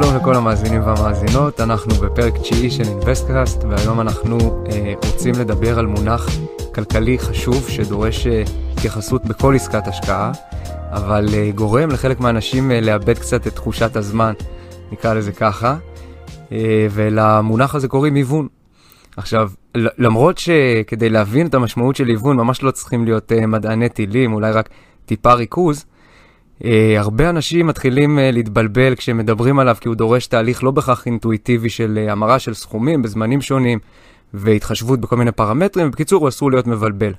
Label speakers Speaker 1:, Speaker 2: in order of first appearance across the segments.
Speaker 1: שלום לכל המאזינים והמאזינות, אנחנו בפרק תשיעי של אינוויסטקאסט, והיום אנחנו אה, רוצים לדבר על מונח כלכלי חשוב שדורש אה, התייחסות בכל עסקת השקעה, אבל אה, גורם לחלק מהאנשים אה, לאבד קצת את תחושת הזמן, נקרא לזה ככה, אה, ולמונח הזה קוראים היוון. עכשיו, למרות שכדי להבין את המשמעות של היוון ממש לא צריכים להיות אה, מדעני טילים, אולי רק טיפה ריכוז, Uh, הרבה אנשים מתחילים uh, להתבלבל כשהם מדברים עליו, כי הוא דורש תהליך לא בהכרח אינטואיטיבי של uh, המרה של סכומים בזמנים שונים והתחשבות בכל מיני פרמטרים. בקיצור, הוא אסור להיות מבלבל.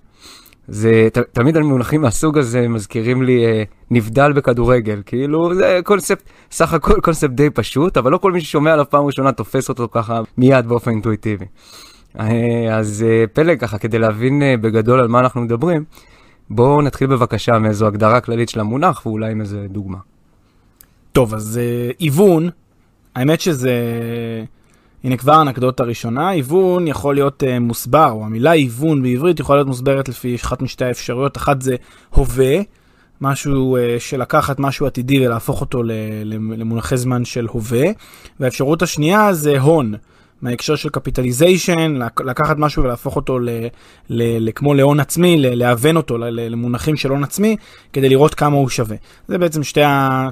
Speaker 1: זה ת, תמיד על מונחים מהסוג הזה מזכירים לי uh, נבדל בכדורגל, כאילו זה קונספט, סך הכל קונספט די פשוט, אבל לא כל מי ששומע עליו פעם ראשונה תופס אותו ככה מיד באופן אינטואיטיבי. Uh, אז uh, פלג ככה, כדי להבין uh, בגדול על מה אנחנו מדברים, בואו נתחיל בבקשה מאיזו הגדרה כללית של המונח ואולי עם איזה דוגמה.
Speaker 2: טוב, אז אה, היוון, האמת שזה, הנה כבר אנקדוטה ראשונה, היוון יכול להיות uh, מוסבר, או המילה היוון בעברית יכולה להיות מוסברת לפי אחת משתי האפשרויות, אחת זה הווה, משהו uh, שלקחת משהו עתידי ולהפוך אותו למונחי זמן של הווה, והאפשרות השנייה זה הון. מההקשר של capitalization, לקחת משהו ולהפוך אותו ל, ל, ל, כמו להון עצמי, ל, להוון אותו למונחים של הון עצמי, כדי לראות כמה הוא שווה. זה בעצם שתי, ה,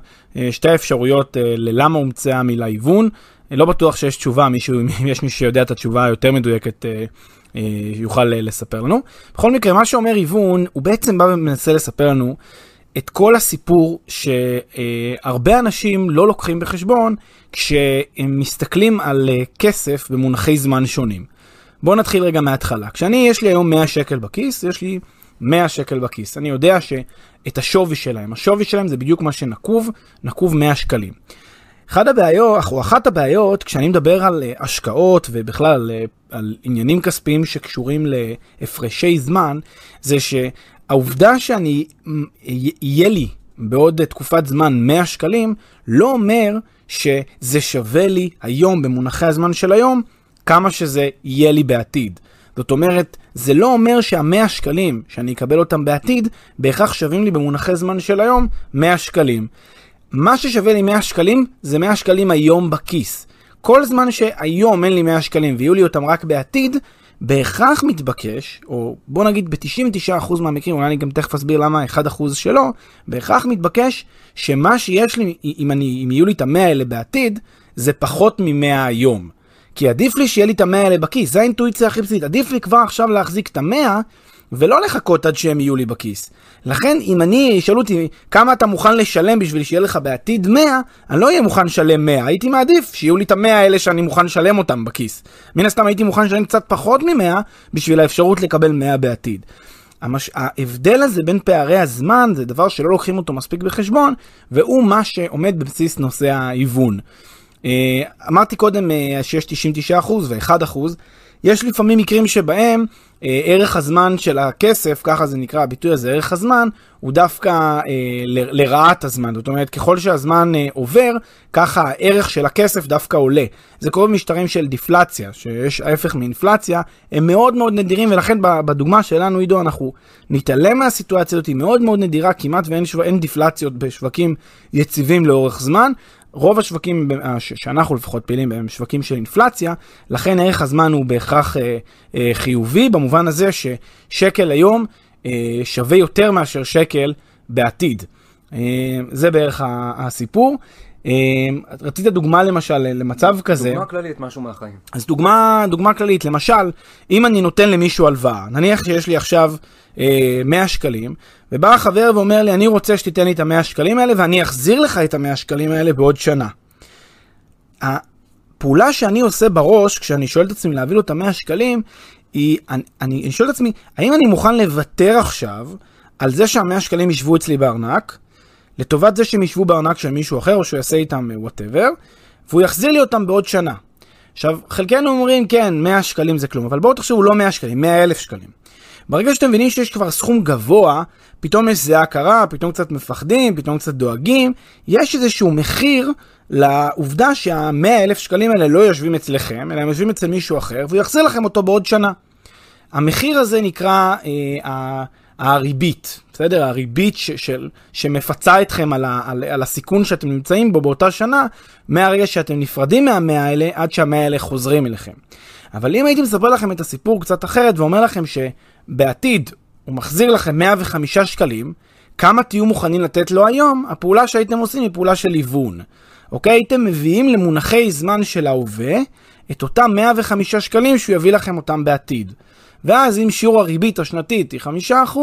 Speaker 2: שתי האפשרויות אה, ללמה הומצאה המילה היוון. לא בטוח שיש תשובה, מישהו, אם יש מישהו שיודע את התשובה היותר מדויקת, אה, אה, יוכל לספר לנו. בכל מקרה, מה שאומר היוון, הוא בעצם בא ומנסה לספר לנו את כל הסיפור שהרבה אנשים לא לוקחים בחשבון כשהם מסתכלים על אה, כסף במונחי זמן שונים. בואו נתחיל רגע מההתחלה. כשאני, יש לי היום 100 שקל בכיס, יש לי 100 שקל בכיס. אני יודע שאת השווי שלהם, השווי שלהם זה בדיוק מה שנקוב, נקוב 100 שקלים. אחד הבעיות, או אחת הבעיות, כשאני מדבר על אה, השקעות ובכלל על, אה, על עניינים כספיים שקשורים להפרשי זמן, זה שהעובדה שאני, יהיה לי בעוד תקופת זמן 100 שקלים, לא אומר שזה שווה לי היום, במונחי הזמן של היום, כמה שזה יהיה לי בעתיד. זאת אומרת, זה לא אומר שהמאה שקלים שאני אקבל אותם בעתיד, בהכרח שווים לי במונחי זמן של היום 100 שקלים. מה ששווה לי 100 שקלים, זה 100 שקלים היום בכיס. כל זמן שהיום אין לי 100 שקלים ויהיו לי אותם רק בעתיד, בהכרח מתבקש, או בוא נגיד ב-99% מהמקרים, אולי אני גם תכף אסביר למה 1% שלא, בהכרח מתבקש שמה שיש לי, אם, אני, אם יהיו לי את המאה האלה בעתיד, זה פחות ממאה היום. כי עדיף לי שיהיה לי את המאה האלה בכיס, זה האינטואיציה הכי בסיסית. עדיף לי כבר עכשיו להחזיק את המאה, ולא לחכות עד שהם יהיו לי בכיס. לכן, אם אני, ישאלו אותי כמה אתה מוכן לשלם בשביל שיהיה לך בעתיד 100, אני לא אהיה מוכן לשלם 100, הייתי מעדיף שיהיו לי את ה-100 האלה שאני מוכן לשלם אותם בכיס. מן הסתם הייתי מוכן לשלם קצת פחות מ-100 בשביל האפשרות לקבל 100 בעתיד. המש... ההבדל הזה בין פערי הזמן זה דבר שלא לוקחים אותו מספיק בחשבון, והוא מה שעומד בבסיס נושא ההיוון. אה, אמרתי קודם אה, שיש 99% ו-1%, יש לפעמים מקרים שבהם אה, ערך הזמן של הכסף, ככה זה נקרא, הביטוי הזה, ערך הזמן, הוא דווקא אה, ל, לרעת הזמן. זאת אומרת, ככל שהזמן אה, עובר, ככה הערך של הכסף דווקא עולה. זה קורה במשטרים של דיפלציה, שיש ההפך מאינפלציה, הם מאוד מאוד נדירים, ולכן בדוגמה שלנו, עידו, אנחנו נתעלם מהסיטואציה הזאת, היא מאוד מאוד נדירה, כמעט ואין שו, דיפלציות בשווקים יציבים לאורך זמן. רוב השווקים אה, שאנחנו לפחות פעילים בהם שווקים של אינפלציה, לכן ערך הזמן הוא בהכרח אה, אה, חיובי, במובן הזה ששקל היום אה, שווה יותר מאשר שקל בעתיד. אה, זה בערך הסיפור. רצית דוגמה למשל למצב כזה.
Speaker 1: דוגמה כללית, משהו מהחיים.
Speaker 2: אז דוגמה, דוגמה כללית, למשל, אם אני נותן למישהו הלוואה, נניח שיש לי עכשיו אה, 100 שקלים, ובא החבר ואומר לי, אני רוצה שתיתן לי את ה-100 שקלים האלה, ואני אחזיר לך את ה-100 שקלים האלה בעוד שנה. הפעולה שאני עושה בראש, כשאני שואל את עצמי להביא לו את ה-100 שקלים, היא, אני, אני, אני שואל את עצמי, האם אני מוכן לוותר עכשיו על זה שה-100 שקלים ישבו אצלי בארנק, לטובת זה שהם ישבו בארנק של מישהו אחר, או שהוא יעשה איתם whatever, והוא יחזיר לי אותם בעוד שנה. עכשיו, חלקנו אומרים, כן, 100 שקלים זה כלום, אבל בואו תחשבו, לא 100 שקלים, 100 אלף שקלים. ברגע שאתם מבינים שיש כבר סכום גבוה, פתאום יש זיעה קרה, פתאום קצת מפחדים, פתאום קצת דואגים, יש איזשהו מחיר לעובדה שהמאה אלף שקלים האלה לא יושבים אצלכם, אלא הם יושבים אצל מישהו אחר, והוא יחזיר לכם אותו בעוד שנה. המחיר הזה נקרא אה, הריבית, בסדר? הריבית ש, של, שמפצה אתכם על, ה, על, על הסיכון שאתם נמצאים בו באותה שנה, מהרגע שאתם נפרדים מהמאה האלה, עד שהמאה האלה חוזרים אליכם. אבל אם הייתי מספר לכם את הסיפור קצת אחרת, ואומר לכם שבעתיד הוא מחזיר לכם 105 שקלים, כמה תהיו מוכנים לתת לו היום, הפעולה שהייתם עושים היא פעולה של היוון. אוקיי? הייתם מביאים למונחי זמן של ההווה את אותם 105 שקלים שהוא יביא לכם אותם בעתיד. ואז אם שיעור הריבית השנתית היא 5%,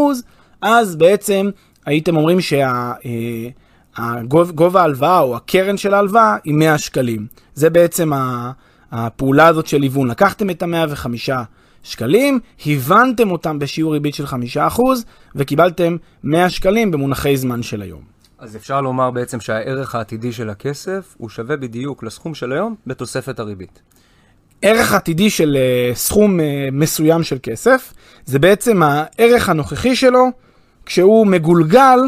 Speaker 2: אז בעצם הייתם אומרים שהגובה ההלוואה או הקרן של ההלוואה היא 100 שקלים. זה בעצם הפעולה הזאת של היוון. לקחתם את ה-105 שקלים, היוונתם אותם בשיעור ריבית של 5% וקיבלתם 100 שקלים במונחי זמן של היום.
Speaker 1: אז אפשר לומר בעצם שהערך העתידי של הכסף הוא שווה בדיוק לסכום של היום בתוספת הריבית.
Speaker 2: ערך עתידי של uh, סכום uh, מסוים של כסף, זה בעצם הערך הנוכחי שלו כשהוא מגולגל,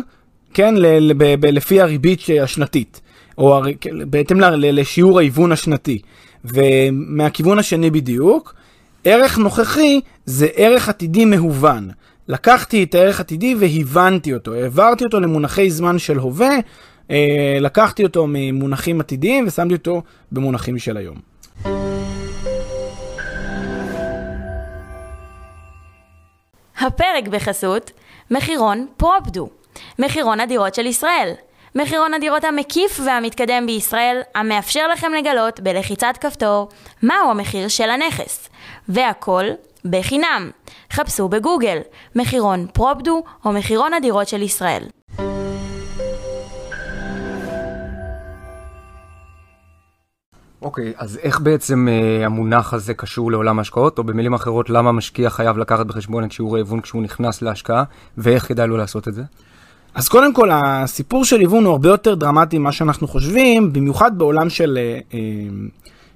Speaker 2: כן, ל- ב- ב- לפי הריבית השנתית, או הר- בהתאם ל- לשיעור ההיוון השנתי. ומהכיוון השני בדיוק, ערך נוכחי זה ערך עתידי מהוון. לקחתי את הערך עתידי והיוונתי אותו, העברתי אותו למונחי זמן של הווה, אה, לקחתי אותו ממונחים עתידיים ושמתי אותו במונחים של היום.
Speaker 3: הפרק בחסות מחירון פרופדו, מחירון הדירות של ישראל. מחירון הדירות המקיף והמתקדם בישראל, המאפשר לכם לגלות בלחיצת כפתור מהו המחיר של הנכס. והכל בחינם. חפשו בגוגל מחירון פרופדו או מחירון הדירות של ישראל.
Speaker 1: אוקיי, okay, אז איך בעצם אה, המונח הזה קשור לעולם ההשקעות, או במילים אחרות, למה משקיע חייב לקחת בחשבון את שיעור ההיוון כשהוא נכנס להשקעה, ואיך כדאי לו לעשות את זה?
Speaker 2: אז קודם כל, הסיפור של היוון הוא הרבה יותר דרמטי ממה שאנחנו חושבים, במיוחד בעולם של, אה, אה,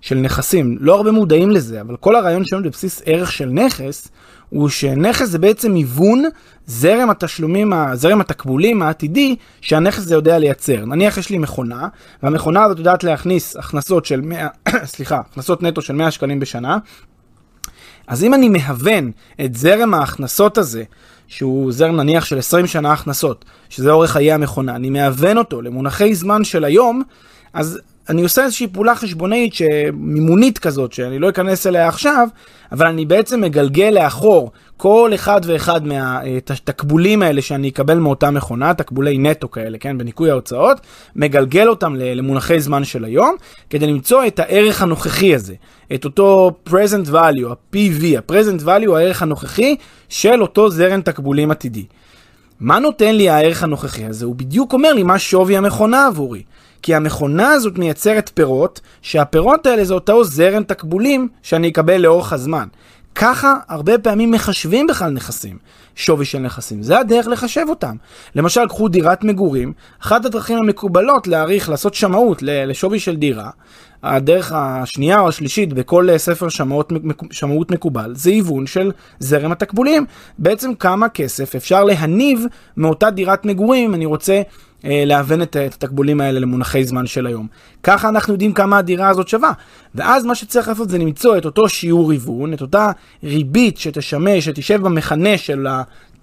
Speaker 2: של נכסים. לא הרבה מודעים לזה, אבל כל הרעיון שלנו בבסיס ערך של נכס, הוא שנכס זה בעצם היוון זרם התשלומים, זרם התקבולים העתידי שהנכס הזה יודע לייצר. נניח יש לי מכונה, והמכונה הזאת יודעת להכניס הכנסות של 100, סליחה, הכנסות נטו של 100 שקלים בשנה, אז אם אני מהוון את זרם ההכנסות הזה, שהוא זרם נניח של 20 שנה הכנסות, שזה אורך חיי המכונה, אני מהוון אותו למונחי זמן של היום, אז אני עושה איזושהי פעולה חשבונאית מימונית כזאת, שאני לא אכנס אליה עכשיו, אבל אני בעצם מגלגל לאחור כל אחד ואחד מהתקבולים האלה שאני אקבל מאותה מכונה, תקבולי נטו כאלה, כן, בניכוי ההוצאות, מגלגל אותם למונחי זמן של היום, כדי למצוא את הערך הנוכחי הזה, את אותו present value, ה-PV, ה-present value, הערך הנוכחי של אותו זרם תקבולים עתידי. מה נותן לי הערך הנוכחי הזה? הוא בדיוק אומר לי מה שווי המכונה עבורי. כי המכונה הזאת מייצרת פירות, שהפירות האלה זה אותו זרם תקבולים שאני אקבל לאורך הזמן. ככה הרבה פעמים מחשבים בכלל נכסים, שווי של נכסים. זה הדרך לחשב אותם. למשל, קחו דירת מגורים, אחת הדרכים המקובלות להעריך, לעשות שמאות לשווי של דירה, הדרך השנייה או השלישית בכל ספר שמאות, שמאות מקובל, זה היוון של זרם התקבולים. בעצם כמה כסף אפשר להניב מאותה דירת מגורים, אני רוצה אה, להוון את התקבולים האלה למונחי זמן של היום. ככה אנחנו יודעים כמה הדירה הזאת שווה. ואז מה שצריך לעשות זה למצוא את אותו שיעור היוון, את אותה ריבית שתשמש, שתשב במכנה של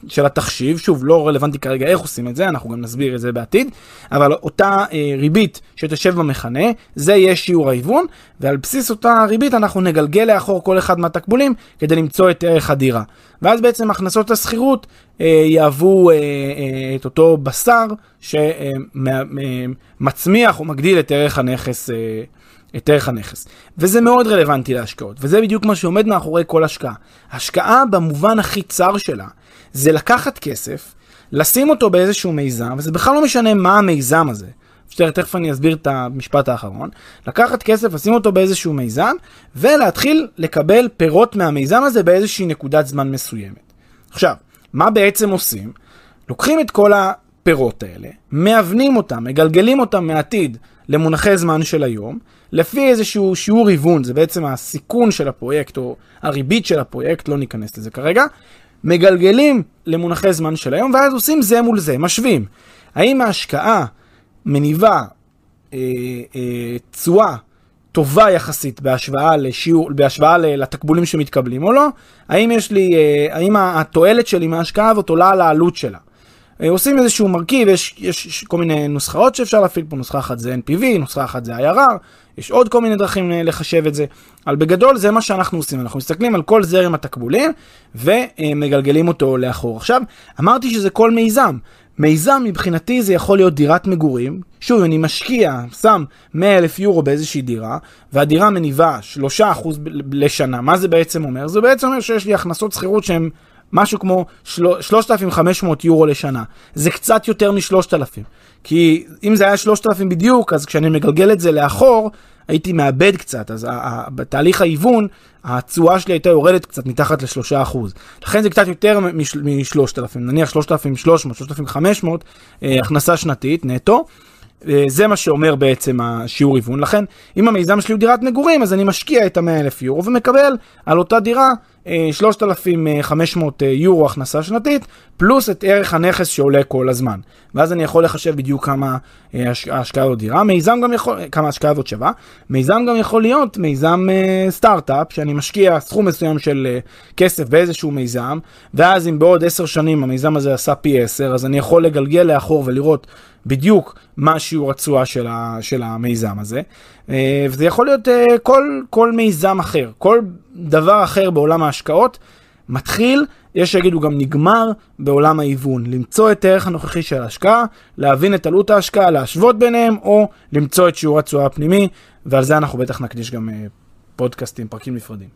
Speaker 2: של התחשיב, שוב, לא רלוונטי כרגע איך עושים את זה, אנחנו גם נסביר את זה בעתיד, אבל אותה אה, ריבית שתשב במכנה, זה יהיה שיעור ההיוון, ועל בסיס אותה ריבית אנחנו נגלגל לאחור כל אחד מהתקבולים כדי למצוא את ערך הדירה. ואז בעצם הכנסות השכירות אה, יהוו אה, אה, את אותו בשר שמצמיח או מגדיל את ערך הנכס. אה, את ערך הנכס. וזה מאוד רלוונטי להשקעות, וזה בדיוק מה שעומד מאחורי כל השקעה. השקעה במובן הכי צר שלה, זה לקחת כסף, לשים אותו באיזשהו מיזם, וזה בכלל לא משנה מה המיזם הזה. תכף אני אסביר את המשפט האחרון. לקחת כסף, לשים אותו באיזשהו מיזם, ולהתחיל לקבל פירות מהמיזם הזה באיזושהי נקודת זמן מסוימת. עכשיו, מה בעצם עושים? לוקחים את כל הפירות האלה, מאבנים אותם, מגלגלים אותם מעתיד למונחי זמן של היום, לפי איזשהו שיעור היוון, זה בעצם הסיכון של הפרויקט או הריבית של הפרויקט, לא ניכנס לזה כרגע, מגלגלים למונחי זמן של היום, ואז עושים זה מול זה, משווים. האם ההשקעה מניבה אה, אה, תשואה אה, טובה יחסית בהשוואה, לשיעור, בהשוואה לתקבולים שמתקבלים או לא? האם יש לי, אה, האם התועלת שלי מההשקעה הזאת עולה על העלות שלה? אה, עושים איזשהו מרכיב, יש, יש כל מיני נוסחאות שאפשר להפעיל פה, נוסחה אחת זה NPV, נוסחה אחת זה IRR, יש עוד כל מיני דרכים אה, לחשב את זה, אבל בגדול זה מה שאנחנו עושים, אנחנו מסתכלים על כל זרם התקבולים ומגלגלים אותו לאחור. עכשיו, אמרתי שזה כל מיזם. מיזם מבחינתי זה יכול להיות דירת מגורים, שוב אני משקיע, שם 100 אלף יורו באיזושהי דירה, והדירה מניבה 3% לשנה, מה זה בעצם אומר? זה בעצם אומר שיש לי הכנסות שכירות שהן משהו כמו 3,500 יורו לשנה. זה קצת יותר מ-3,000. כי אם זה היה 3,000 בדיוק, אז כשאני מגלגל את זה לאחור, הייתי מאבד קצת, אז בתהליך ההיוון, התשואה שלי הייתה יורדת קצת מתחת ל-3%. לכן זה קצת יותר מ-3,000, נניח 3,300, 3,500 אה, הכנסה שנתית נטו. אה, זה מה שאומר בעצם השיעור היוון. לכן, אם המיזם שלי הוא דירת מגורים, אז אני משקיע את ה-100,000 יורו ומקבל על אותה דירה 3,500 אה, אה, יורו הכנסה שנתית, פלוס את ערך הנכס שעולה כל הזמן. ואז אני יכול לחשב בדיוק כמה אה, ההשקעה הזאת דירה. מיזם גם יכול, כמה ההשקעה הזאת שווה. מיזם גם יכול להיות מיזם סטארט-אפ, שאני משקיע סכום מסוים של כסף באיזשהו מיזם, ואז אם בעוד 10 שנים המיזם הזה עשה פי 10, אז אני יכול לגלגל לאחור ולראות בדיוק מה שיעור התשואה של, של המיזם הזה. וזה יכול להיות כל, כל מיזם אחר, כל דבר אחר בעולם ההשקעות מתחיל, יש שיגידו גם נגמר, בעולם ההיוון. למצוא את הערך הנוכחי של ההשקעה, להבין את עלות ההשקעה, להשוות ביניהם, או למצוא את שיעור התשואה הפנימי, ועל זה אנחנו בטח נקדיש גם uh, פודקאסטים, פרקים נפרדים.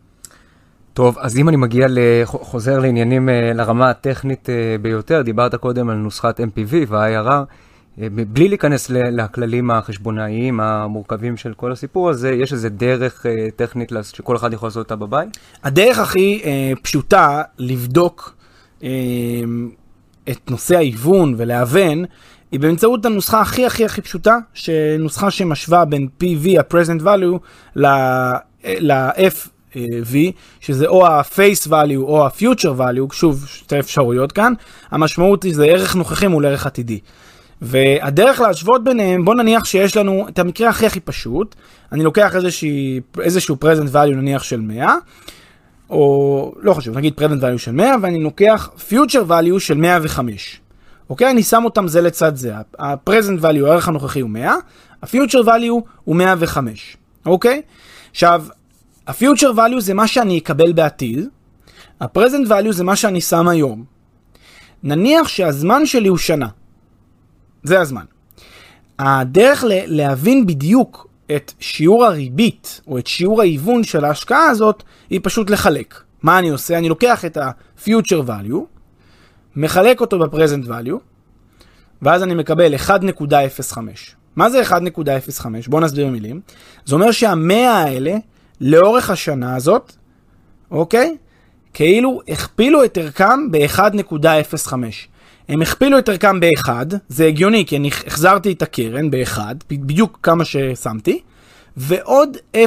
Speaker 1: טוב, אז אם אני מגיע, חוזר לעניינים, uh, לרמה הטכנית uh, ביותר, דיברת קודם על נוסחת MPV וה-IRR. אה, בלי להיכנס לכללים החשבונאיים המורכבים של כל הסיפור הזה, יש איזה דרך אה, טכנית שכל אחד יכול לעשות אותה בבית?
Speaker 2: הדרך הכי אה, פשוטה לבדוק אה, את נושא ההיוון ולהבן, היא באמצעות הנוסחה הכי הכי הכי פשוטה, שנוסחה שמשווה בין PV, ה-present value, ל-F. V, שזה או ה-face value או ה-future value, שוב, שתי אפשרויות כאן, המשמעות היא זה ערך נוכחי מול ערך עתידי. והדרך להשוות ביניהם, בוא נניח שיש לנו את המקרה הכי הכי פשוט, אני לוקח איזושהי, איזשהו present value נניח של 100, או לא חשוב, נגיד present value של 100, ואני לוקח future value של 105. אוקיי? אני שם אותם זה לצד זה. ה-present value, הערך הנוכחי הוא 100, ה-future value הוא 105. אוקיי? עכשיו, ה-future value זה מה שאני אקבל בעתיד, ה-present value זה מה שאני שם היום. נניח שהזמן שלי הוא שנה. זה הזמן. הדרך להבין בדיוק את שיעור הריבית או את שיעור ההיוון של ההשקעה הזאת היא פשוט לחלק. מה אני עושה? אני לוקח את ה-future value, מחלק אותו ב-present value, ואז אני מקבל 1.05. מה זה 1.05? בואו נסביר במילים. זה אומר שהמאה האלה, לאורך השנה הזאת, אוקיי? כאילו הכפילו את ערכם ב-1.05. הם הכפילו את ערכם ב-1, זה הגיוני, כי אני החזרתי את הקרן ב-1, בדיוק כמה ששמתי, ועוד 0.05.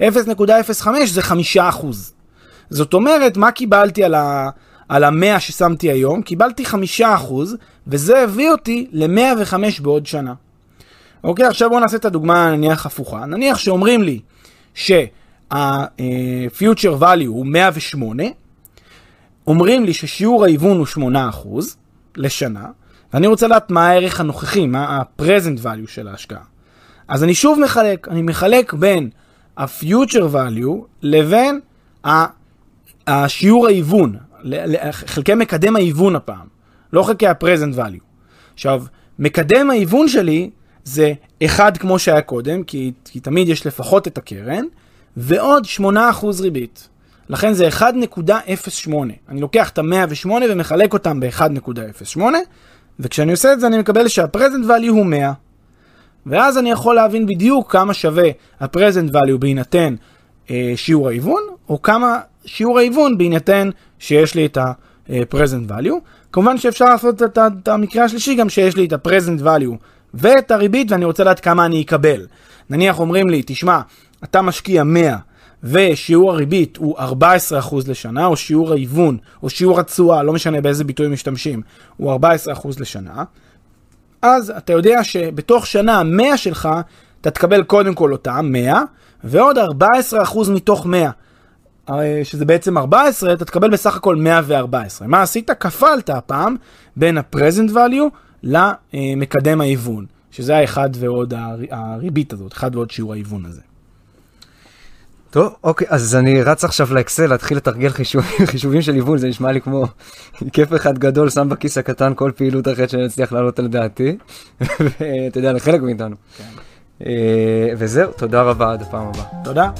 Speaker 2: 0.05 זה 5%. זאת אומרת, מה קיבלתי על, ה, על המאה ששמתי היום? קיבלתי 5%, וזה הביא אותי ל-105 בעוד שנה. אוקיי, עכשיו בואו נעשה את הדוגמה נניח הפוכה. נניח שאומרים לי שה-future value הוא 108, אומרים לי ששיעור ההיוון הוא 8% לשנה, ואני רוצה לדעת מה הערך הנוכחי, מה ה-present value של ההשקעה. אז אני שוב מחלק, אני מחלק בין ה-future value לבין השיעור ההיוון, חלקי מקדם ההיוון הפעם, לא חלקי ה-present value. עכשיו, מקדם ההיוון שלי זה 1 כמו שהיה קודם, כי, כי תמיד יש לפחות את הקרן, ועוד 8% ריבית. לכן זה 1.08. אני לוקח את ה-108 ומחלק אותם ב-1.08, וכשאני עושה את זה אני מקבל שה-present value הוא 100. ואז אני יכול להבין בדיוק כמה שווה ה-present value בהינתן אה, שיעור ההיוון, או כמה שיעור ההיוון בהינתן שיש לי את ה-present value. כמובן שאפשר לעשות את, את המקרה השלישי גם שיש לי את ה-present value ואת הריבית ואני רוצה לדעת כמה אני אקבל. נניח אומרים לי, תשמע, אתה משקיע 100 ושיעור הריבית הוא 14% לשנה, או שיעור ההיוון, או שיעור התשואה, לא משנה באיזה ביטוי משתמשים, הוא 14% לשנה, אז אתה יודע שבתוך שנה ה-100 שלך, אתה תקבל קודם כל אותם 100, ועוד 14% מתוך 100. אה, שזה בעצם 14, אתה תקבל בסך הכל 114. מה עשית? כפלת הפעם בין ה-present value למקדם ההיוון, שזה האחד ועוד הריבית הזאת, אחד ועוד שיעור ההיוון הזה.
Speaker 1: טוב, אוקיי, אז אני רץ עכשיו לאקסל להתחיל לתרגל חישובים, חישובים של היוון, זה נשמע לי כמו כיף אחד גדול, שם בכיס הקטן כל פעילות אחרת שאני אצליח לעלות על דעתי, ואתה יודע, לחלק מאיתנו. כן. אה, וזהו, תודה רבה, עד הפעם הבאה.
Speaker 2: תודה.